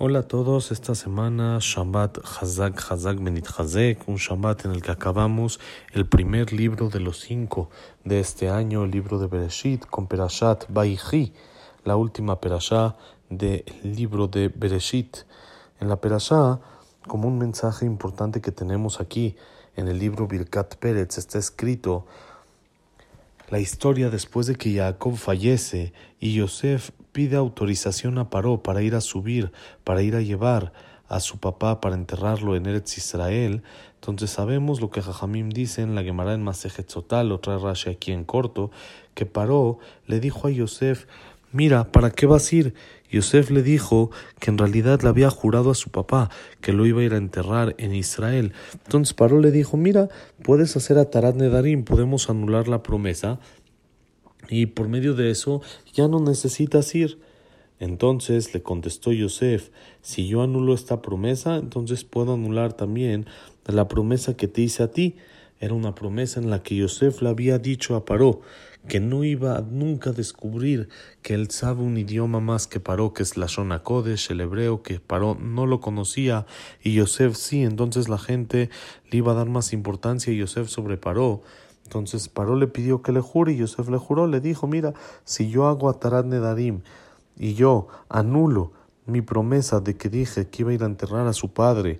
Hola a todos, esta semana Shabbat Hazak Hazak Benit Hazek, un Shabbat en el que acabamos el primer libro de los cinco de este año, el libro de Bereshit, con Perashat Baichi, la última Perashá del libro de Bereshit. En la Perashá, como un mensaje importante que tenemos aquí en el libro Birkat Peretz, está escrito la historia después de que Jacob fallece y Yosef pide autorización a Paró para ir a subir, para ir a llevar a su papá para enterrarlo en Eretz Israel, entonces sabemos lo que Jajamim dice en la Gemara en Masejet Sotal, otra Rashi aquí en corto, que Paró le dijo a Yosef, mira, ¿para qué vas a ir? Yosef le dijo que en realidad le había jurado a su papá que lo iba a ir a enterrar en Israel. Entonces Paró le dijo, mira, puedes hacer a Tarat Nedarim, podemos anular la promesa y por medio de eso ya no necesitas ir. Entonces le contestó Yosef, si yo anulo esta promesa, entonces puedo anular también la promesa que te hice a ti. Era una promesa en la que Yosef le había dicho a Paró que no iba a nunca descubrir que él sabe un idioma más que Paró, que es la Shona Kodesh, el hebreo, que Paró no lo conocía y Yosef sí, entonces la gente le iba a dar más importancia a Yosef sobre Paró. Entonces Paró le pidió que le jure y Yosef le juró, le dijo, mira, si yo hago Atarat Nedarim y yo anulo mi promesa de que dije que iba a ir a enterrar a su padre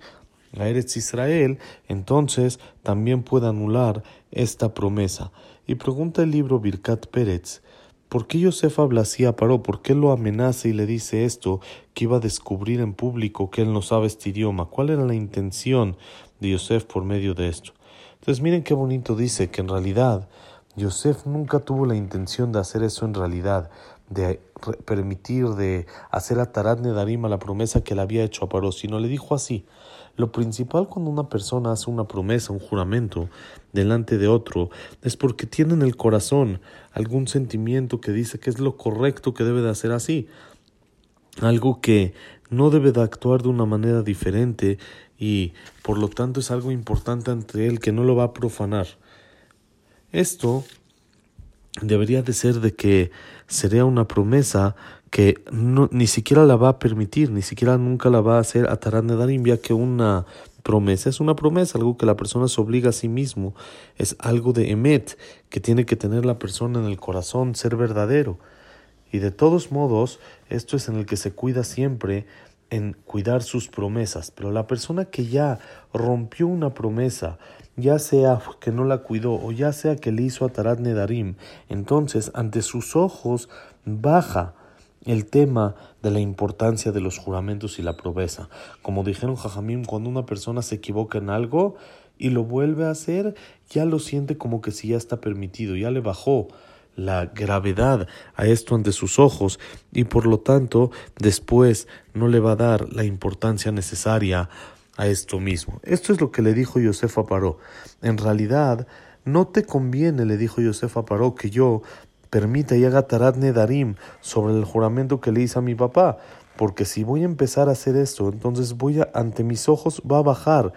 a Eretz Israel, entonces también puede anular esta promesa. Y pregunta el libro Birkat Pérez, ¿por qué Yosef habla así a Paró? ¿Por qué lo amenaza y le dice esto, que iba a descubrir en público que él no sabe este idioma? ¿Cuál era la intención de Yosef por medio de esto? Entonces miren qué bonito dice que en realidad Yosef nunca tuvo la intención de hacer eso en realidad, de permitir, de hacer a Tarat Nedarim la promesa que le había hecho a Paró, sino le dijo así, lo principal cuando una persona hace una promesa, un juramento delante de otro, es porque tiene en el corazón algún sentimiento que dice que es lo correcto que debe de hacer así, algo que no debe de actuar de una manera diferente y por lo tanto es algo importante ante él que no lo va a profanar. Esto debería de ser de que sería una promesa que ni siquiera la va a permitir, ni siquiera nunca la va a hacer a Taran Nedarim, ya que una promesa es una promesa, algo que la persona se obliga a sí mismo, es algo de emet que tiene que tener la persona en el corazón, ser verdadero. Y de todos modos, esto es en el que se cuida siempre en cuidar sus promesas, pero la persona que ya rompió una promesa, ya sea que no la cuidó o ya sea que le hizo a Tarat Nedarim, entonces ante sus ojos baja el tema de la importancia de los juramentos y la promesa. Como dijeron Jajamim, cuando una persona se equivoca en algo y lo vuelve a hacer, ya lo siente como que si ya está permitido, ya le bajó la gravedad a esto ante sus ojos y por lo tanto después no le va a dar la importancia necesaria a esto mismo. Esto es lo que le dijo Yosef a Paró. En realidad, no te conviene, le dijo Yosef a Paró, que yo permita y haga Tarat Nedarim sobre el juramento que le hice a mi papá, porque si voy a empezar a hacer esto, entonces voy a, ante mis ojos va a bajar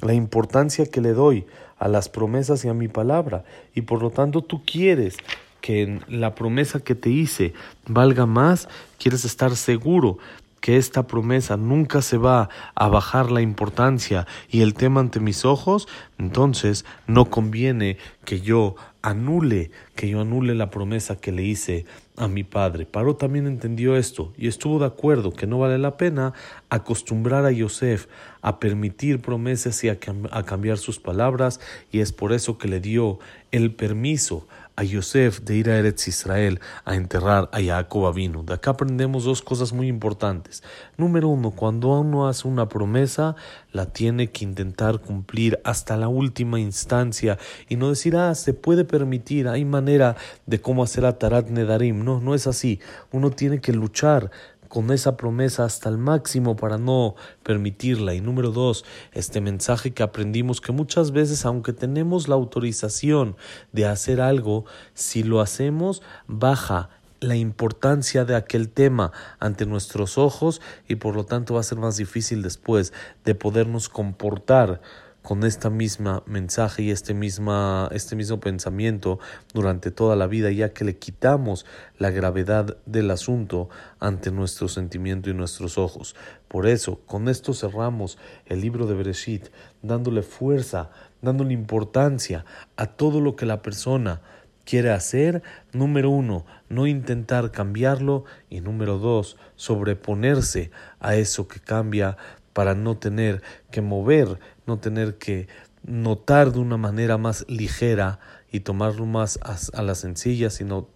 la importancia que le doy a las promesas y a mi palabra, y por lo tanto tú quieres que la promesa que te hice valga más, quieres estar seguro que esta promesa nunca se va a bajar la importancia y el tema ante mis ojos, entonces no conviene que yo anule, que yo anule la promesa que le hice a mi padre. Paró también entendió esto y estuvo de acuerdo que no vale la pena acostumbrar a Yosef a permitir promesas y a, cambiar sus palabras y es por eso que le dio el permiso a Yosef de ir a Eretz Israel a enterrar a Jacob Avinu. De acá aprendemos dos cosas muy importantes. Número uno, cuando uno hace una promesa, la tiene que intentar cumplir hasta la última instancia y no decir, ah, se puede permitir, hay manera de cómo hacer a Tarat Nedarim. No, no es así. Uno tiene que luchar con esa promesa hasta el máximo para no permitirla. Y número dos, este mensaje que aprendimos que muchas veces, aunque tenemos la autorización de hacer algo, si lo hacemos, baja la importancia de aquel tema ante nuestros ojos y por lo tanto va a ser más difícil después de podernos comportar con esta misma mensaje y este, misma, este mismo pensamiento durante toda la vida, ya que le quitamos la gravedad del asunto ante nuestro sentimiento y nuestros ojos. Por eso, con esto cerramos el libro de Bereshit, dándole fuerza, dándole importancia a todo lo que la persona quiere hacer, número uno, no intentar cambiarlo y número dos, sobreponerse a eso que cambia para no tener que mover, no tener que notar de una manera más ligera y tomarlo más a, la sencilla, sino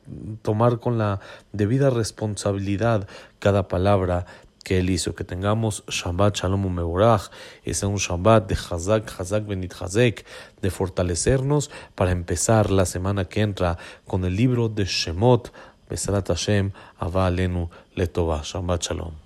tomar con la debida responsabilidad cada palabra que él hizo. Que tengamos Shabbat Shalom Mevorach, ese es un Shabbat de Hazak, Hazak Benit Hazek, de fortalecernos para empezar la semana que entra con el libro de Shemot, Besrat Hashem, Ava Alenu Letová. Shabbat Shalom.